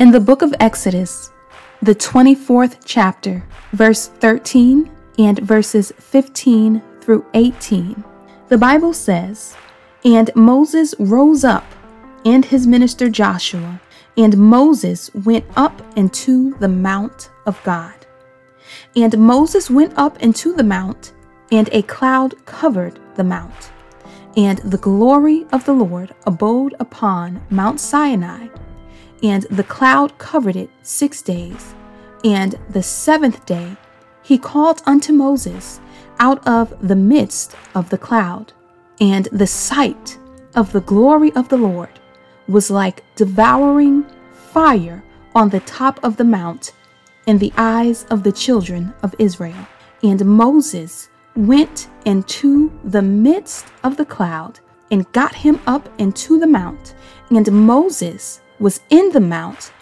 In the book of Exodus, the 24th chapter, verse 13 and verses 15 through 18, the Bible says, And Moses rose up, and his minister Joshua, and Moses went up into the mount of God. And Moses went up into the mount, and a cloud covered the mount. And the glory of the Lord abode upon Mount Sinai, and the cloud covered it six days. And the seventh day he called unto Moses out of the midst of the cloud. And the sight of the glory of the Lord was like devouring fire on the top of the mount in the eyes of the children of Israel. And Moses went into the midst of the cloud and got him up into the mount. And Moses was in the mount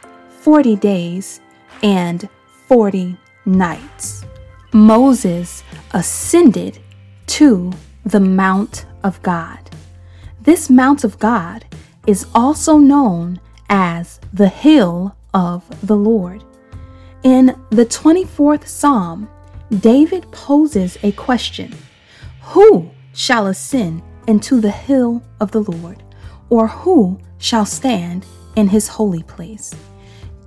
40 days and 40 nights. Moses ascended to the Mount of God. This Mount of God is also known as the Hill of the Lord. In the 24th Psalm, David poses a question Who shall ascend into the hill of the Lord, or who shall stand in his holy place?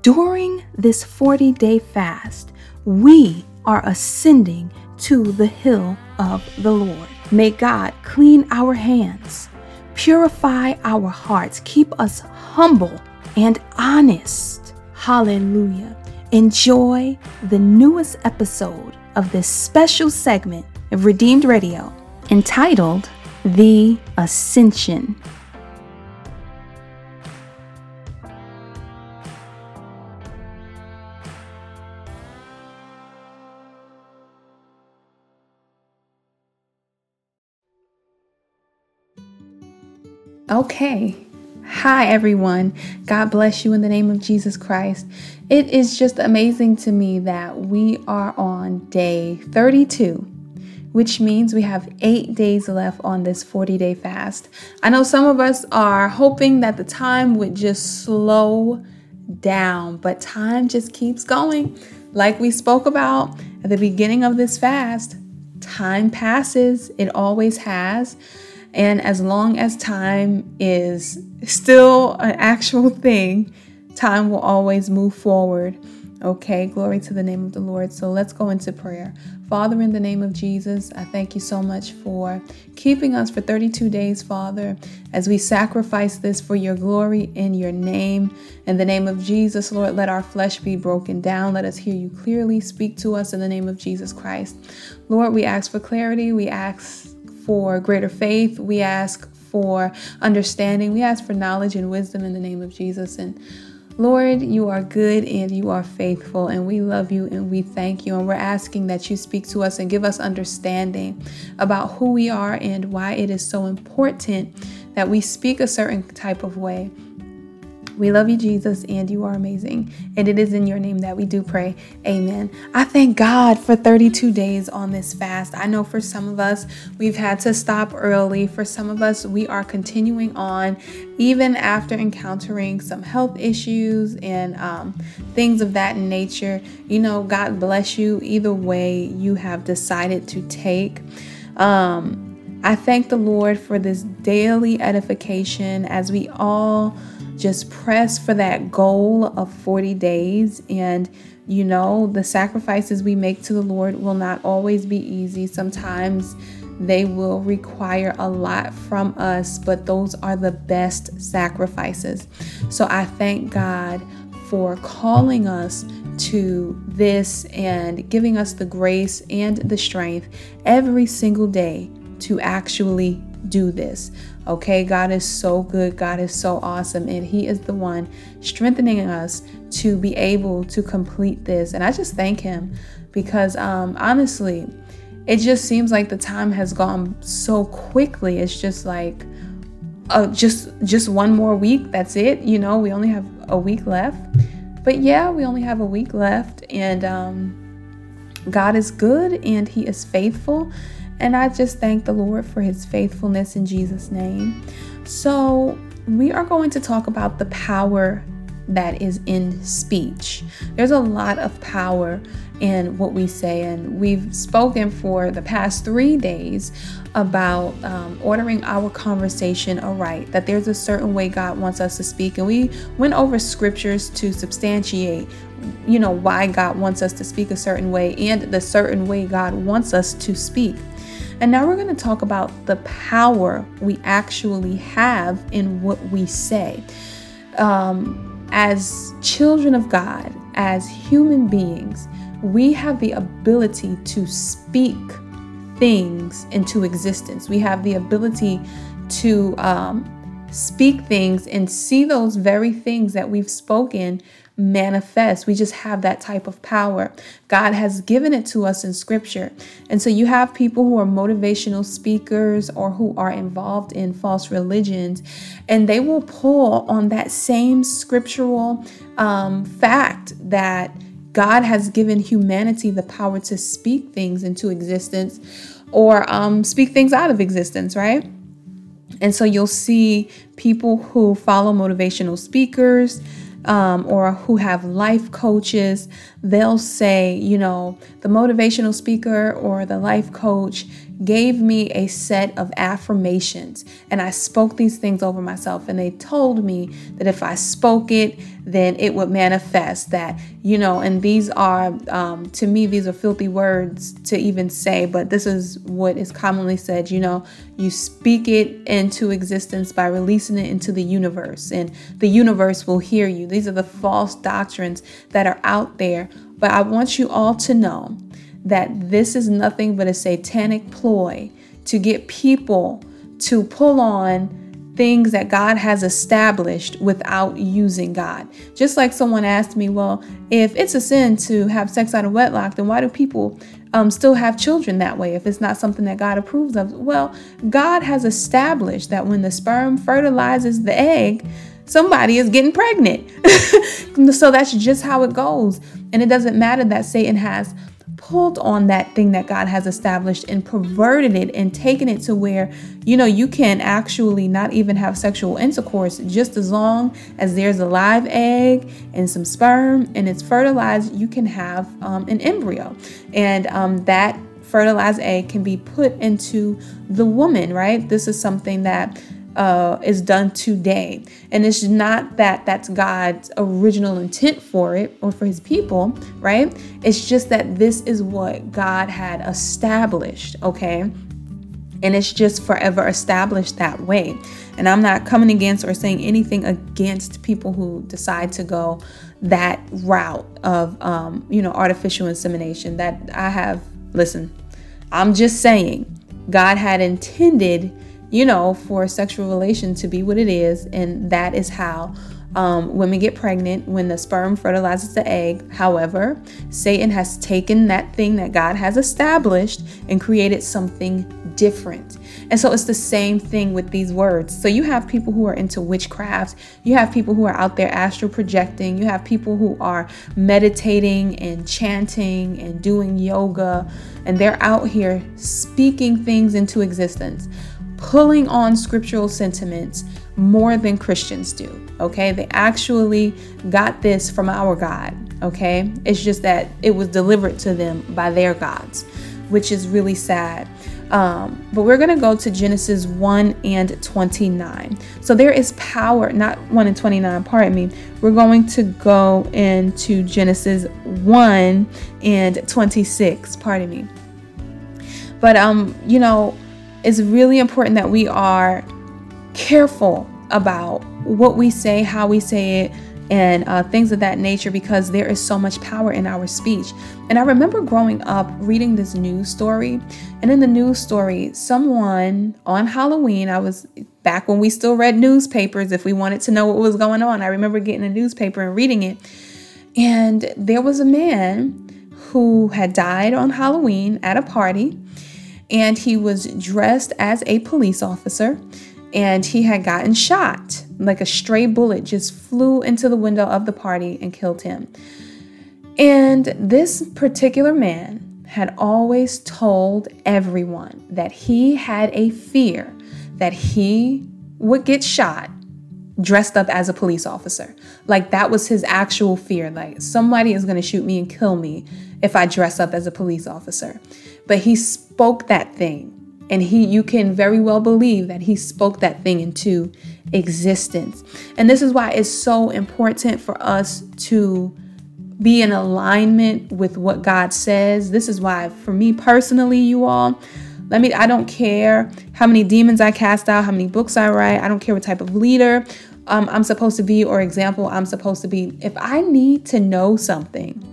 During this 40 day fast, we are ascending to the hill of the Lord. May God clean our hands, purify our hearts, keep us humble and honest. Hallelujah. Enjoy the newest episode of this special segment of Redeemed Radio entitled The Ascension. Okay, Hi, everyone. God bless you in the name of Jesus Christ. It is just amazing to me that we are on day 32, which means we have eight days left on this 40 day fast. I know some of us are hoping that the time would just slow down, but time just keeps going. Like we spoke about at the beginning of this fast, time passes, it always has. And as long as time is still an actual thing, time will always move forward. Okay, glory to the name of the Lord. So let's go into prayer. Father, in the name of Jesus, I thank you so much for keeping us for 32 days, Father, as we sacrifice this for your glory in your name. In the name of Jesus, Lord, let our flesh be broken down. Let us hear you clearly. Speak to us in the name of Jesus Christ. Lord, we ask for clarity. We ask for greater faith. We ask for understanding. We ask for knowledge and wisdom in the name of Jesus. And Lord, you are good and you are faithful, and we love you and we thank you. And we're asking that you speak to us and give us understanding about who we are and why it is so important that we speak a certain type of way we love you, Jesus, and you are amazing. And it is in your name that we do pray. Amen. I thank God for 32 days on this fast. I know for some of us, we've had to stop early. For some of us, we are continuing on even after encountering some health issues and um, things of that nature. You know, God bless you either way you have decided to take. Um, I thank the Lord for this daily edification as we all just press for that goal of 40 days. And, you know, the sacrifices we make to the Lord will not always be easy. Sometimes they will require a lot from us, but those are the best sacrifices. So I thank God for calling us to this and giving us the grace and the strength every single day to actually do this. Okay, God is so good. God is so awesome. And He is the one strengthening us to be able to complete this. And I just thank Him because um, honestly, it just seems like the time has gone so quickly. It's just like, uh, just just one more week. That's it. You know, we only have a week left. But yeah, we only have a week left, and um, God is good and He is faithful. And I just thank the Lord for his faithfulness in Jesus' name. So, we are going to talk about the power that is in speech. There's a lot of power in what we say, and we've spoken for the past three days about um, ordering our conversation aright, that there's a certain way God wants us to speak. And we went over scriptures to substantiate, you know, why God wants us to speak a certain way and the certain way God wants us to speak. And now we're going to talk about the power we actually have in what we say. Um, as children of God, as human beings, we have the ability to speak things into existence. We have the ability to um, speak things and see those very things that we've spoken manifest. We just have that type of power. God has given it to us in scripture. And so you have people who are motivational speakers or who are involved in false religions, and they will pull on that same scriptural um, fact that God has given humanity the power to speak things into existence or um, speak things out of existence, right? And so you'll see people who follow motivational speakers um, or who have life coaches, they'll say, you know, the motivational speaker or the life coach gave me a set of affirmations and I spoke these things over myself. And they told me that if I spoke it, then it would manifest that, you know, and these are, um, to me, these are filthy words to even say, but this is what is commonly said, you know, you speak it into existence by releasing it into the universe, and the universe will hear you. These are the false doctrines that are out there. But I want you all to know that this is nothing but a satanic ploy to get people to pull on things that God has established without using God. Just like someone asked me, well, if it's a sin to have sex out of wedlock, then why do people um, still have children that way if it's not something that God approves of? Well, God has established that when the sperm fertilizes the egg, somebody is getting pregnant. so that's just how it goes. And it doesn't matter that Satan has pulled on that thing that God has established and perverted it and taken it to where, you know, you can actually not even have sexual intercourse just as long as there's a live egg and some sperm and it's fertilized, you can have um, an embryo. And um, that fertilized egg can be put into the woman, right? This is something that uh, is done today. And it's not that that's God's original intent for it or for his people, right? It's just that this is what God had established, okay? And it's just forever established that way. And I'm not coming against or saying anything against people who decide to go that route of, um, you know, artificial insemination. That I have, listen, I'm just saying God had intended you know, for sexual relation to be what it is. And that is how um, women get pregnant when the sperm fertilizes the egg. However, Satan has taken that thing that God has established and created something different. And so it's the same thing with these words. So you have people who are into witchcraft, you have people who are out there astral projecting, you have people who are meditating and chanting and doing yoga, and they're out here speaking things into existence pulling on scriptural sentiments more than Christians do. Okay, they actually got this from our God. Okay, it's just that it was delivered to them by their gods, which is really sad. Um, but we're going to go to Genesis 1 and 29. So there is power, not 1 and 29, pardon me. We're going to go into Genesis 1 and 26, pardon me. But, um, you know, it's really important that we are careful about what we say, how we say it, and uh, things of that nature because there is so much power in our speech. And I remember growing up reading this news story, and in the news story, someone on Halloween, I was back when we still read newspapers if we wanted to know what was going on. I remember getting a newspaper and reading it, and there was a man who had died on Halloween at a party and he was dressed as a police officer and he had gotten shot. Like a stray bullet just flew into the window of the party and killed him. And this particular man had always told everyone that he had a fear that he would get shot dressed up as a police officer. Like that was his actual fear. Like somebody is going to shoot me and kill me if I dress up as a police officer. But he spoke that thing. And he you can very well believe that he spoke that thing into existence. And this is why it's so important for us to be in alignment with what God says. This is why for me personally, you all, let me, I don't care how many demons I cast out, how many books I write. I don't care what type of leader um, I'm supposed to be or example I'm supposed to be. If I need to know something,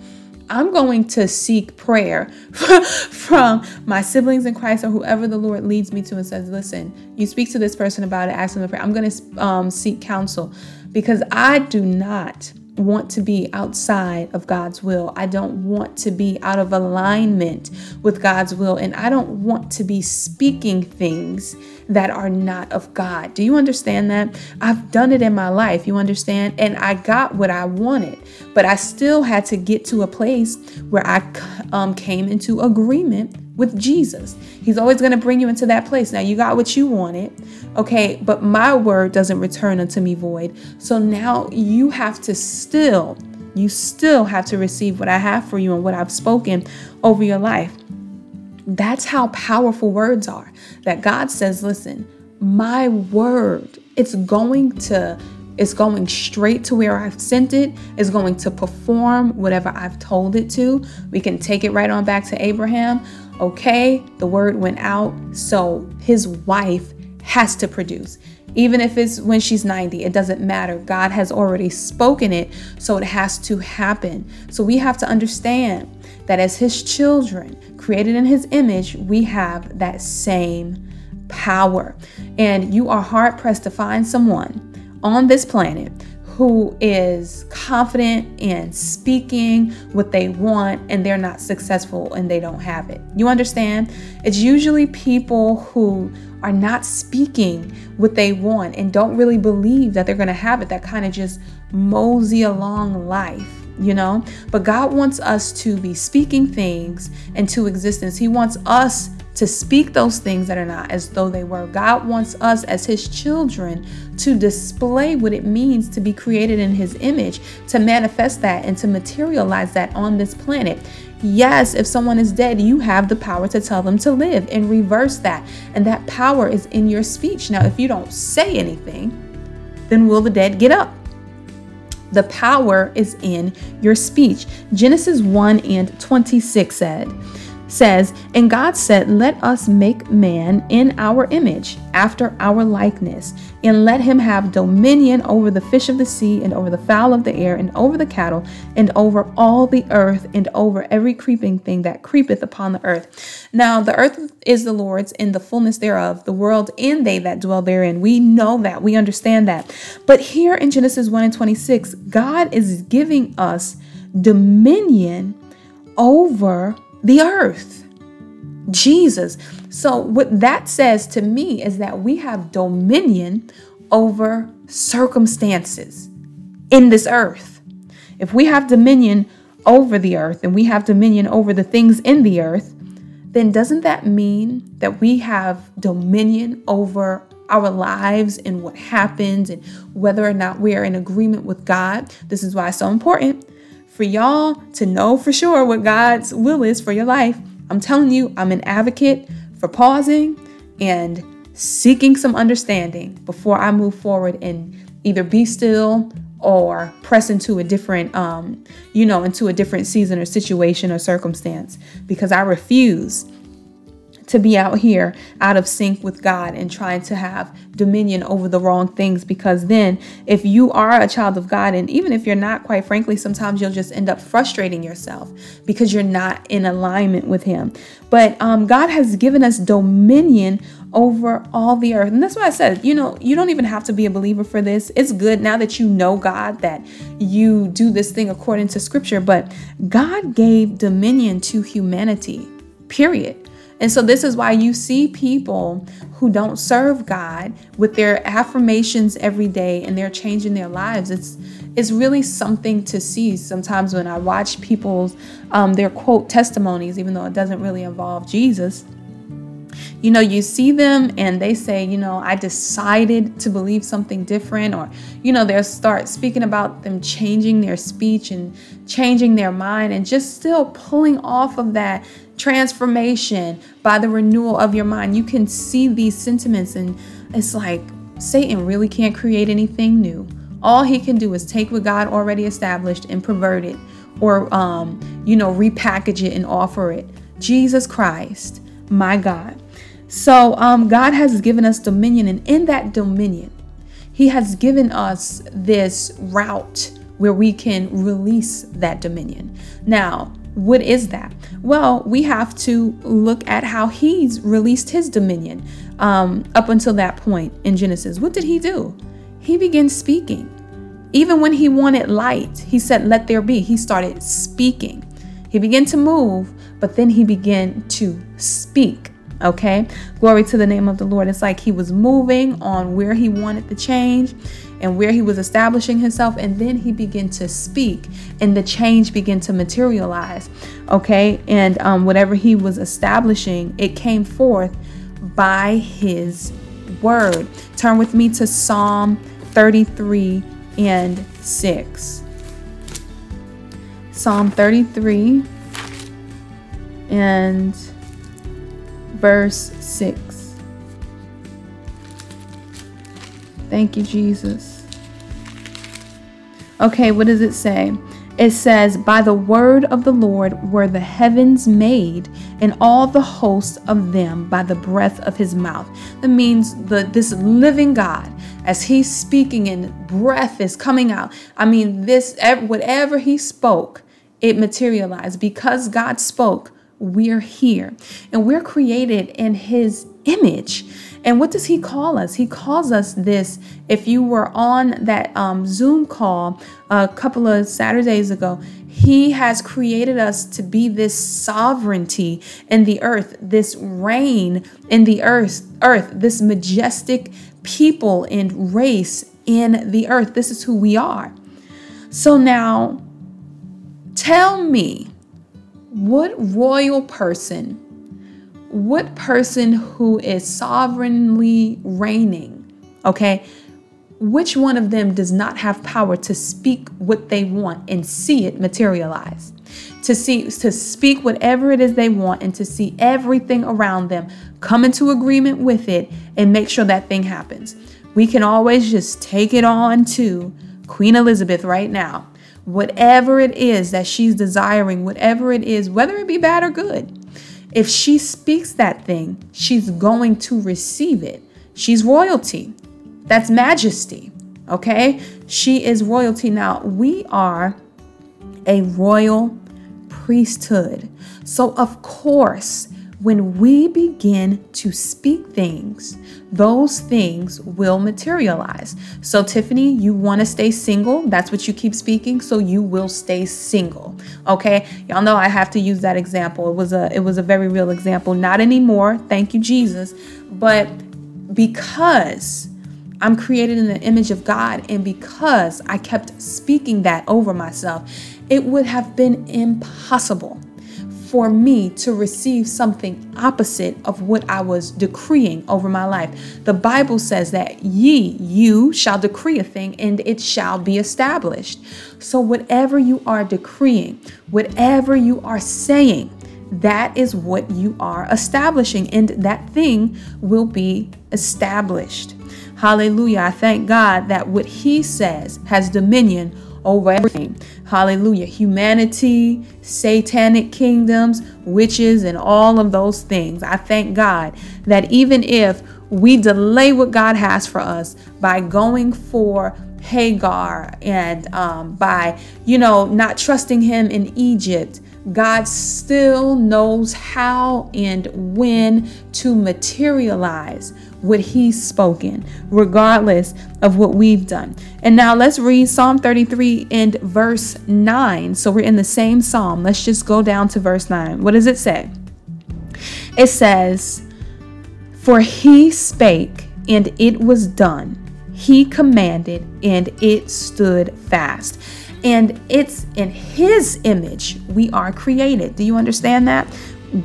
I'm going to seek prayer from my siblings in Christ or whoever the Lord leads me to and says, listen, you speak to this person about it, ask them to pray. I'm going to um, seek counsel because I do not want to be outside of God's will. I don't want to be out of alignment with God's will. And I don't want to be speaking things that are not of God. Do you understand that? I've done it in my life, you understand? And I got what I wanted, but I still had to get to a place where I um, came into agreement with Jesus. He's always going to bring you into that place. Now, you got what you wanted, okay, but my word doesn't return unto me void. So now you have to still, you still have to receive what I have for you and what I've spoken over your life. That's how powerful words are. That God says, listen, my word, it's going to it's going straight to where I've sent it. It's going to perform whatever I've told it to. We can take it right on back to Abraham. Okay, the word went out, so his wife has to produce. Even if it's when she's 90, it doesn't matter. God has already spoken it, so it has to happen. So we have to understand that as his children, created in his image, we have that same power. And you are hard pressed to find someone on this planet who is confident in speaking what they want and they're not successful and they don't have it. You understand? It's usually people who are not speaking what they want and don't really believe that they're going to have it that kind of just mosey along life you know? But God wants us to be speaking things into existence. He wants us to speak those things that are not as though they were. God wants us as His children to display what it means to be created in His image, to manifest that and to materialize that on this planet. Yes, if someone is dead, you have the power to tell them to live and reverse that. And that power is in your speech. Now, if you don't say anything, then will the dead get up? The power is in your speech. Genesis 1 and 26 said, says, And God said, Let us make man in our image, after our likeness, and let him have dominion over the fish of the sea, and over the fowl of the air, and over the cattle, and over all the earth, and over every creeping thing that creepeth upon the earth. Now, the earth is the Lord's, and the fullness thereof, the world and they that dwell therein. We know that, we understand that. But here in Genesis 1 and 26, God is giving us dominion over the earth. Jesus. So, what that says to me is that we have dominion over circumstances in this earth. If we have dominion over the earth and we have dominion over the things in the earth, then doesn't that mean that we have dominion over our lives and what happens and whether or not we are in agreement with God? This is why it's so important for y'all to know for sure what God's will is for your life. I'm telling you, I'm an advocate for pausing and seeking some understanding before I move forward and either be still or press into a different um you know into a different season or situation or circumstance because I refuse to be out here out of sync with God and trying to have dominion over the wrong things. Because then, if you are a child of God, and even if you're not, quite frankly, sometimes you'll just end up frustrating yourself because you're not in alignment with Him. But um, God has given us dominion over all the earth. And that's why I said, you know, you don't even have to be a believer for this. It's good now that you know God that you do this thing according to scripture, but God gave dominion to humanity, period. And so, this is why you see people who don't serve God with their affirmations every day and they're changing their lives. It's it's really something to see sometimes when I watch people's um, their quote testimonies, even though it doesn't really involve Jesus. you know, you see them and they say, you know, I decided to believe something different, or, you know, they'll start speaking about them changing their speech and changing their mind and just still pulling off of that transformation by the renewal of your mind. You can see these sentiments, and it's like Satan really can't create anything new. All he can do is take what God already established and pervert it or, um, you know, repackage it and offer it. Jesus Christ, my God. So um, God has given us dominion, and in that dominion, He has given us this route where we can release that dominion. Now, what is that? Well, we have to look at how He's released His dominion um, up until that point in Genesis. What did He do? He began speaking. Even when He wanted light, He said, Let there be. He started speaking. He began to move, but then He began to speak. Okay, glory to the name of the Lord. It's like he was moving on where he wanted the change and where he was establishing himself, and then he began to speak, and the change began to materialize. Okay, and um, whatever he was establishing, it came forth by his word. Turn with me to Psalm 33 and 6. Psalm 33 and verse 6. Thank you, Jesus. Okay, what does it say? It says, By the word of the Lord were the heavens made, and all the hosts of them by the breath of his mouth. That means the this living God, as he's speaking and breath is coming out. I mean, this whatever he spoke, it materialized. Because God spoke, we're here and we're created in his image. And what does he call us? He calls us this. If you were on that um, Zoom call a couple of Saturdays ago, he has created us to be this sovereignty in the earth, this reign in the earth, earth, this majestic people and race in the earth. This is who we are. So now, tell me what royal person, what person who is sovereignly reigning, okay, which one of them does not have power to speak what they want and see it materialize? To see to speak whatever it is they want and to see everything around them come into agreement with it and make sure that thing happens. We can always just take it on to Queen Elizabeth right now whatever it is that she's desiring, whatever it is, whether it be bad or good. If she speaks that thing, she's going to receive it. She's royalty. That's majesty. Okay? She is royalty. Now, we are a royal priesthood. So, of course, when we begin to speak things, those things will materialize. So, Tiffany, you want to stay single. That's what you keep speaking. So you will stay single. Okay. Y'all know I have to use that example. It was a it was a very real example. Not anymore. Thank you, Jesus. But because I'm created in the image of God, and because I kept speaking that over myself, it would have been impossible for me to receive something opposite of what I was decreeing over my life. The Bible says that ye, you shall decree a thing and it shall be established. So, whatever you are decreeing, whatever you are saying, that is what you are establishing, and that thing will be established. Hallelujah. I thank God that what He says has dominion over everything. Hallelujah. Humanity, satanic kingdoms, witches, and all of those things. I thank God that even if we delay what God has for us by going for Hagar and um, by, you know, not trusting Him in Egypt, God still knows how and when to materialize what He's spoken, regardless of what we've done. And now let's read Psalm 33 and verse 9. So we're in the same psalm. Let's just go down to verse 9. What does it say? It says, For He spake, and it was done. He commanded, and it stood fast. And it's in His image we are created. Do you understand that?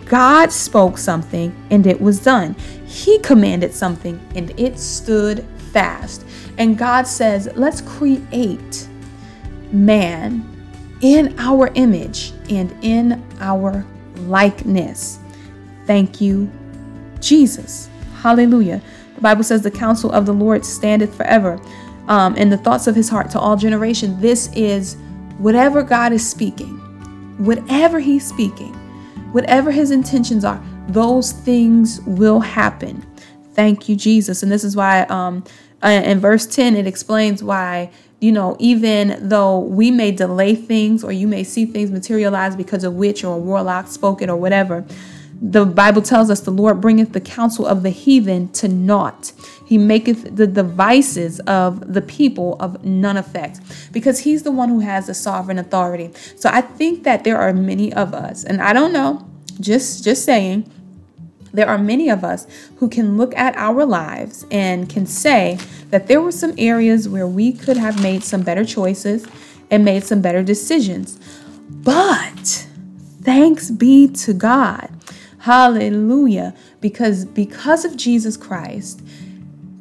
God spoke something and it was done. He commanded something and it stood fast. And God says, let's create man in our image and in our likeness. Thank you, Jesus. Hallelujah. The Bible says the counsel of the Lord standeth forever, um, and the thoughts of his heart to all generation. This is whatever God is speaking, whatever he's speaking, whatever his intentions are, those things will happen. Thank you, Jesus. And this is why um, uh, in verse 10, it explains why you know, even though we may delay things or you may see things materialize because a witch or warlock spoke it or whatever, the Bible tells us the Lord bringeth the counsel of the heathen to naught. He maketh the devices of the people of none effect because he's the one who has the sovereign authority. So I think that there are many of us, and I don't know, just just saying, there are many of us who can look at our lives and can say that there were some areas where we could have made some better choices and made some better decisions. But thanks be to God. Hallelujah. Because because of Jesus Christ,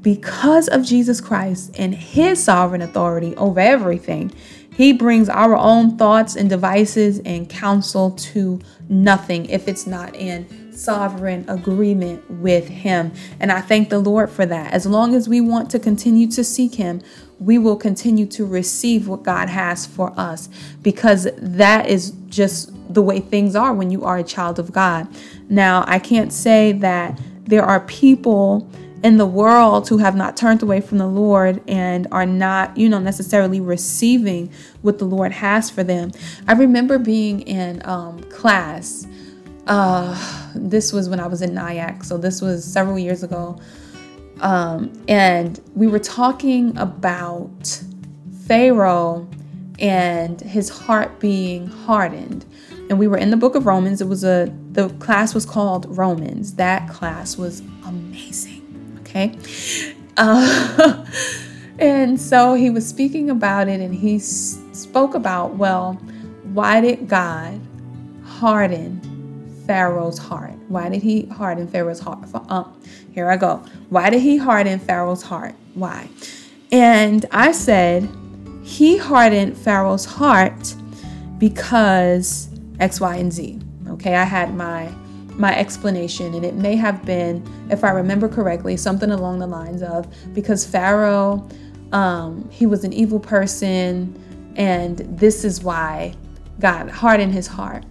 because of Jesus Christ and his sovereign authority over everything, he brings our own thoughts and devices and counsel to nothing if it's not in sovereign agreement with Him. And I thank the Lord for that. As long as we want to continue to seek Him, we will continue to receive what God has for us because that is just the way things are when you are a child of God. Now, I can't say that there are people in the world who have not turned away from the Lord and are not, you know, necessarily receiving what the Lord has for them. I remember being in um, class uh, this was when I was in Nyack, so this was several years ago. Um, and we were talking about Pharaoh and his heart being hardened. And we were in the book of Romans. It was a the class was called Romans. That class was amazing. Okay. Uh, and so he was speaking about it and he spoke about, well, why did God harden Pharaoh's heart? Why did he harden Pharaoh's heart? Um, here I go. Why did he harden Pharaoh's heart? Why? And I said, he hardened Pharaoh's heart because X, Y, and Z. Okay, I had my my explanation, and it may have been, if I remember correctly, something along the lines of because Pharaoh, um, he was an evil person, and this is why God hardened his heart.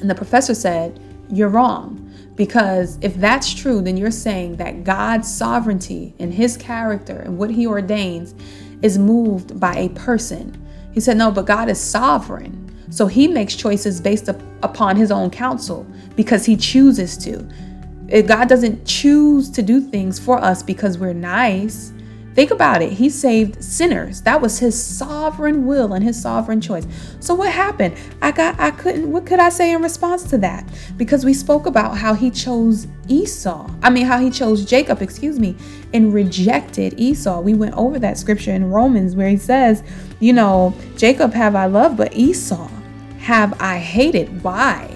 And the professor said, You're wrong. Because if that's true, then you're saying that God's sovereignty and his character and what he ordains is moved by a person. He said, No, but God is sovereign. So he makes choices based upon his own counsel because he chooses to. God doesn't choose to do things for us because we're nice. Think about it. He saved sinners. That was his sovereign will and his sovereign choice. So what happened? I got I couldn't what could I say in response to that? Because we spoke about how he chose Esau. I mean how he chose Jacob, excuse me, and rejected Esau. We went over that scripture in Romans where he says, you know, Jacob have I loved, but Esau have I hated. Why?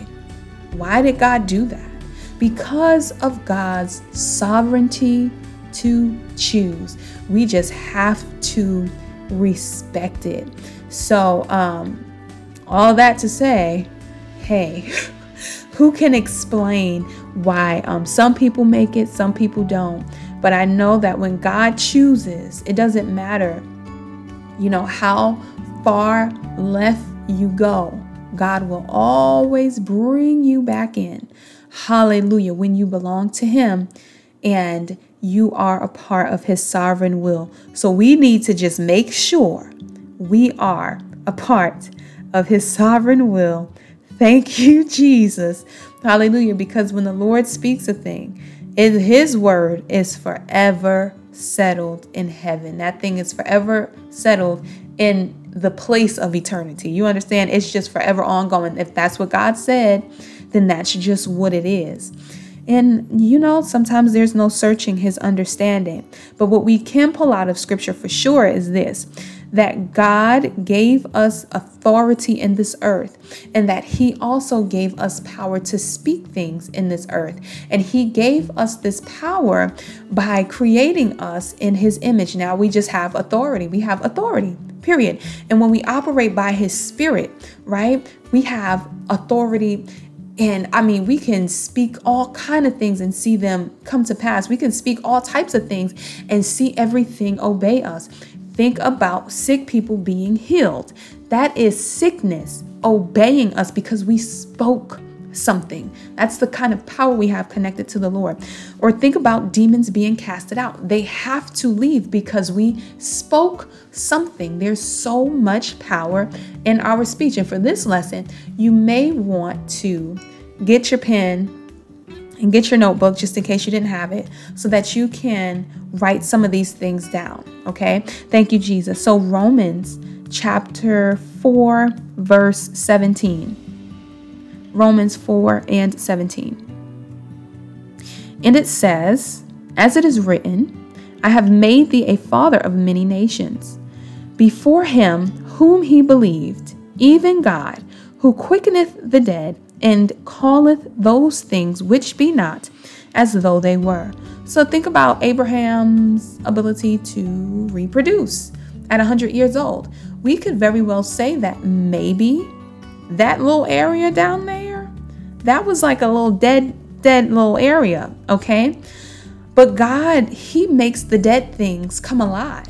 Why did God do that? Because of God's sovereignty to choose. We just have to respect it. So, um, all that to say, hey, who can explain why um, some people make it, some people don't? But I know that when God chooses, it doesn't matter, you know, how far left you go, God will always bring you back in. Hallelujah. When you belong to Him and you are a part of His sovereign will. So we need to just make sure we are a part of His sovereign will. Thank you, Jesus. Hallelujah. Because when the Lord speaks a thing, it, His word is forever settled in heaven. That thing is forever settled in the place of eternity. You understand? It's just forever ongoing. If that's what God said, then that's just what it is. And you know, sometimes there's no searching his understanding. But what we can pull out of scripture for sure is this that God gave us authority in this earth and that He also gave us power to speak things in this earth. And He gave us this power by creating us in His image. Now we just have authority. We have authority period and when we operate by his spirit right we have authority and I mean, we can speak all kind of things and see them come to pass. We can speak all types of things and see everything obey us. Think about sick people being healed. That is sickness obeying us because we spoke something. That's the kind of power we have connected to the Lord. Or think about demons being casted out. They have to leave because we spoke something. There's so much power in our speech. And for this lesson, you may want to get your pen and get your notebook just in case you didn't have it so that you can write some of these things down. Okay. Thank you, Jesus. So, Romans chapter 4, verse 17. Romans 4 and 17. And it says, As it is written, I have made thee a father of many nations, before him whom he believed, even God, who quickeneth the dead and calleth those things which be not as though they were. So think about Abraham's ability to reproduce at 100 years old. We could very well say that maybe that little area down there, that was like a little dead, dead little area, okay? But God, He makes the dead things come alive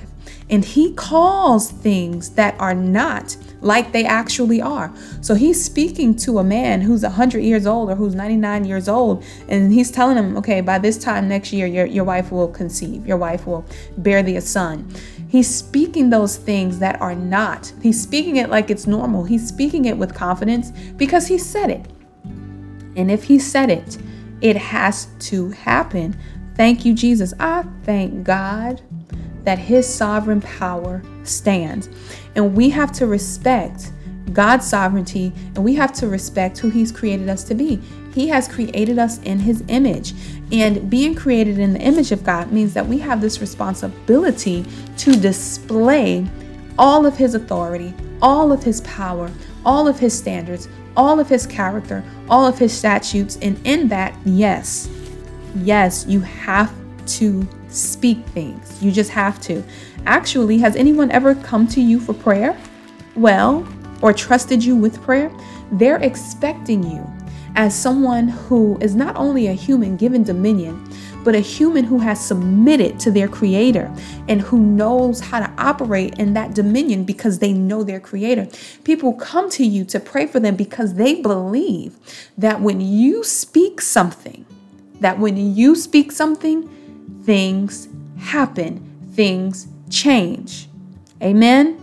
and He calls things that are not like they actually are. So he's speaking to a man who's 100 years old or who's 99 years old, and he's telling him, okay, by this time next year, your, your wife will conceive, your wife will bear thee a son. He's speaking those things that are not. He's speaking it like it's normal. He's speaking it with confidence because he said it. And if he said it, it has to happen. Thank you, Jesus. I thank God that his sovereign power stands. And we have to respect God's sovereignty and we have to respect who he's created us to be. He has created us in his image. And being created in the image of God means that we have this responsibility to display all of his authority, all of his power, all of his standards, all of his character, all of his statutes. And in that, yes, yes, you have to speak things. You just have to. Actually, has anyone ever come to you for prayer? Well, or trusted you with prayer? They're expecting you as someone who is not only a human given dominion, but a human who has submitted to their creator and who knows how to operate in that dominion because they know their creator. People come to you to pray for them because they believe that when you speak something, that when you speak something, things happen, things change. Amen.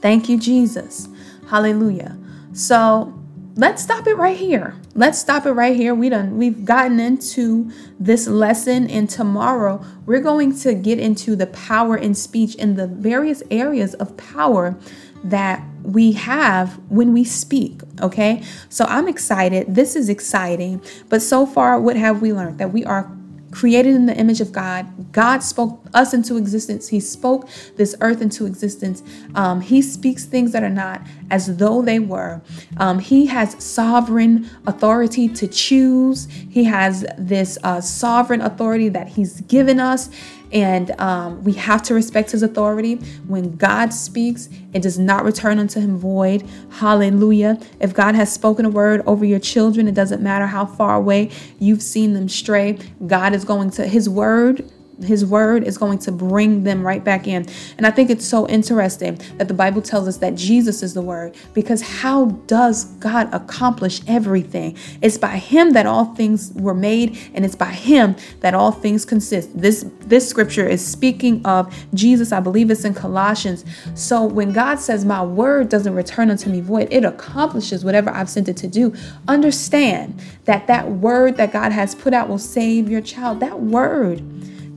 Thank you, Jesus. Hallelujah. So let's stop it right here. Let's stop it right here. We done we've gotten into this lesson and tomorrow we're going to get into the power in speech and the various areas of power that we have when we speak. Okay. So I'm excited. This is exciting. But so far, what have we learned? That we are created in the image of God. God spoke us into existence. He spoke this earth into existence. Um, he speaks things that are not as though they were. Um, he has sovereign authority to choose. He has this uh, sovereign authority that He's given us. And um, we have to respect his authority. When God speaks, it does not return unto him void. Hallelujah. If God has spoken a word over your children, it doesn't matter how far away you've seen them stray. God is going to, his word his word is going to bring them right back in. And I think it's so interesting that the Bible tells us that Jesus is the word because how does God accomplish everything? It's by him that all things were made and it's by him that all things consist. This this scripture is speaking of Jesus. I believe it's in Colossians. So when God says my word doesn't return unto me void, it accomplishes whatever I've sent it to do. Understand that that word that God has put out will save your child. That word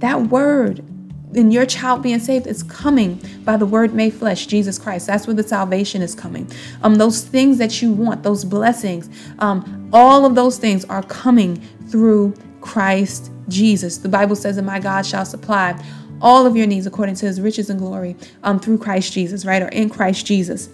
that word in your child being saved is coming by the word made flesh, Jesus Christ. That's where the salvation is coming. Um, those things that you want, those blessings, um, all of those things are coming through Christ Jesus. The Bible says that my God shall supply all of your needs according to his riches and glory um, through Christ Jesus, right? Or in Christ Jesus.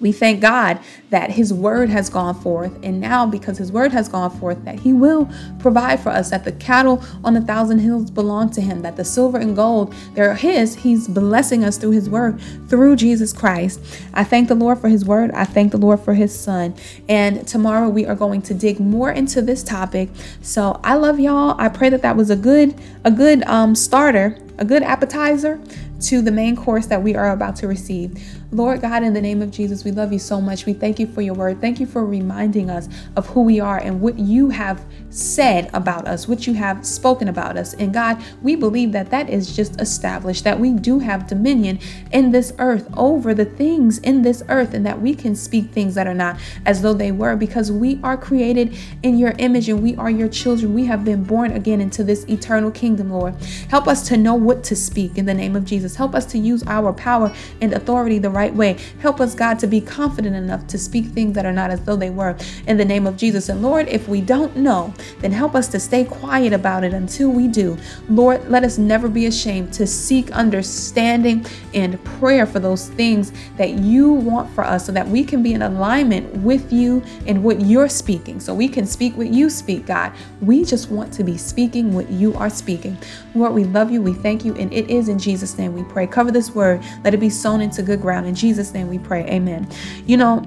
We thank God that His word has gone forth, and now because His word has gone forth, that He will provide for us, that the cattle on a thousand hills belong to Him, that the silver and gold, they're His. He's blessing us through His word, through Jesus Christ. I thank the Lord for His word. I thank the Lord for His Son. And tomorrow we are going to dig more into this topic. So I love y'all. I pray that that was a good, a good um, starter, a good appetizer to the main course that we are about to receive. Lord God, in the name of Jesus, we love you so much. We thank you for your word. Thank you for reminding us of who we are and what you have said about us, what you have spoken about us. And God, we believe that that is just established, that we do have dominion in this earth over the things in this earth, and that we can speak things that are not as though they were because we are created in your image and we are your children. We have been born again into this eternal kingdom, Lord. Help us to know what to speak in the name of Jesus. Help us to use our power and authority the right way. Help us, God, to be confident enough to speak things that are not as though they were in the name of Jesus. And Lord, if we don't know, then help us to stay quiet about it until we do. Lord, let us never be ashamed to seek understanding and prayer for those things that you want for us so that we can be in alignment with you and what you're speaking. So we can speak what you speak, God. We just want to be speaking what you are speaking. Lord, we love you. We thank you. And it is in Jesus' name we pray. Cover this word. Let it be sown into good ground. In Jesus' name we pray. Amen. You know,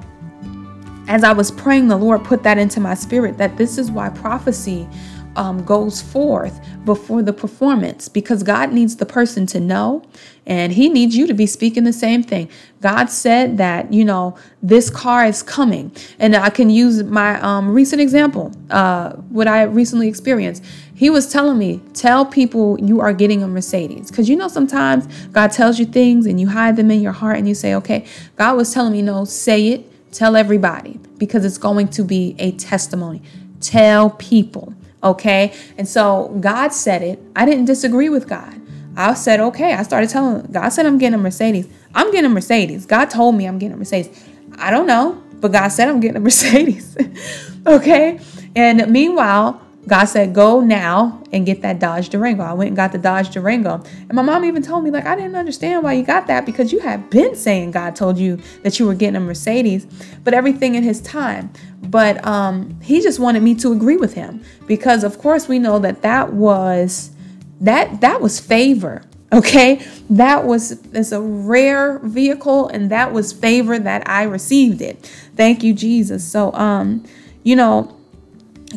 as I was praying, the Lord put that into my spirit that this is why prophecy um, goes forth before the performance because God needs the person to know and He needs you to be speaking the same thing. God said that, you know, this car is coming. And I can use my um, recent example, uh, what I recently experienced. He was telling me, tell people you are getting a Mercedes. Because you know, sometimes God tells you things and you hide them in your heart and you say, okay, God was telling me, no, say it Tell everybody because it's going to be a testimony. Tell people. Okay. And so God said it. I didn't disagree with God. I said, okay. I started telling God said I'm getting a Mercedes. I'm getting a Mercedes. God told me I'm getting a Mercedes. I don't know, but God said I'm getting a Mercedes. okay. And meanwhile, God said, go now and get that Dodge Durango. I went and got the Dodge Durango. And my mom even told me, like, I didn't understand why you got that because you had been saying God told you that you were getting a Mercedes, but everything in his time. But um, he just wanted me to agree with him because, of course, we know that that was that that was favor okay that was it's a rare vehicle and that was favor that i received it thank you jesus so um you know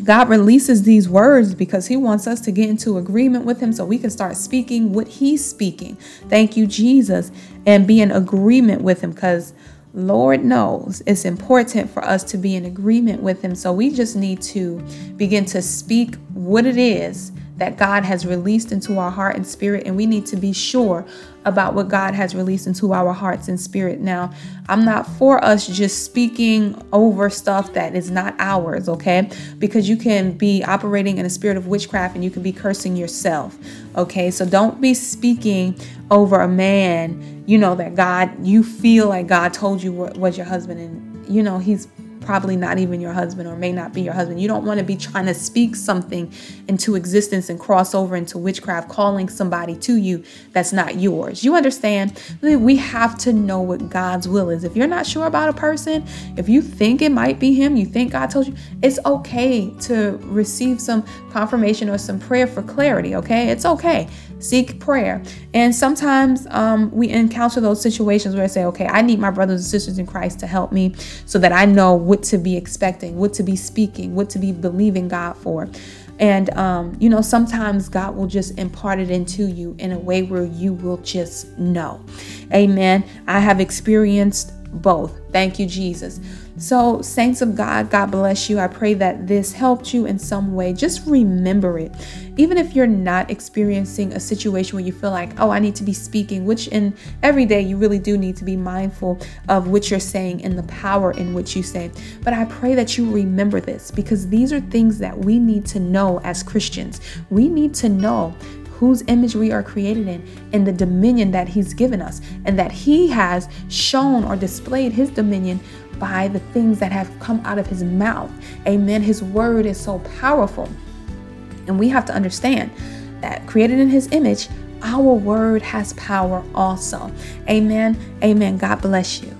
God releases these words because He wants us to get into agreement with Him so we can start speaking what He's speaking. Thank you, Jesus, and be in agreement with Him because Lord knows it's important for us to be in agreement with Him. So we just need to begin to speak what it is that God has released into our heart and spirit, and we need to be sure about what God has released into our hearts and spirit. Now, I'm not for us just speaking over stuff that is not ours, okay? Because you can be operating in a spirit of witchcraft and you can be cursing yourself, okay? So don't be speaking over a man, you know, that God, you feel like God told you what, was your husband and, you know, he's probably not even your husband or may not be your husband. You don't want to be trying to speak something into existence and cross over into witchcraft, calling somebody to you that's not yours. You understand? We have to know what God's will is. If you're not sure about a person, if you think it might be him, you think God told you, it's okay to receive some confirmation or some prayer for clarity, okay? It's okay seek prayer. And sometimes um, we encounter those situations where I say, okay, I need my brothers and sisters in Christ to help me so that I know what to be expecting, what to be speaking, what to be believing God for. And, um, you know, sometimes God will just impart it into you in a way where you will just know. Amen. I have experienced both. Thank you, Jesus. So, saints of God, God bless you. I pray that this helped you in some way. Just remember it. Even if you're not experiencing a situation where you feel like, oh, I need to be speaking, which in every day you really do need to be mindful of what you're saying and the power in which you say. But I pray that you remember this because these are things that we need to know as Christians. We need to know whose image we are created in and the dominion that he's given us and that he has shown or displayed his dominion by the things that have come out of his mouth. Amen. His word is so powerful. And we have to understand that created in his image, our word has power also. Amen. Amen. God bless you.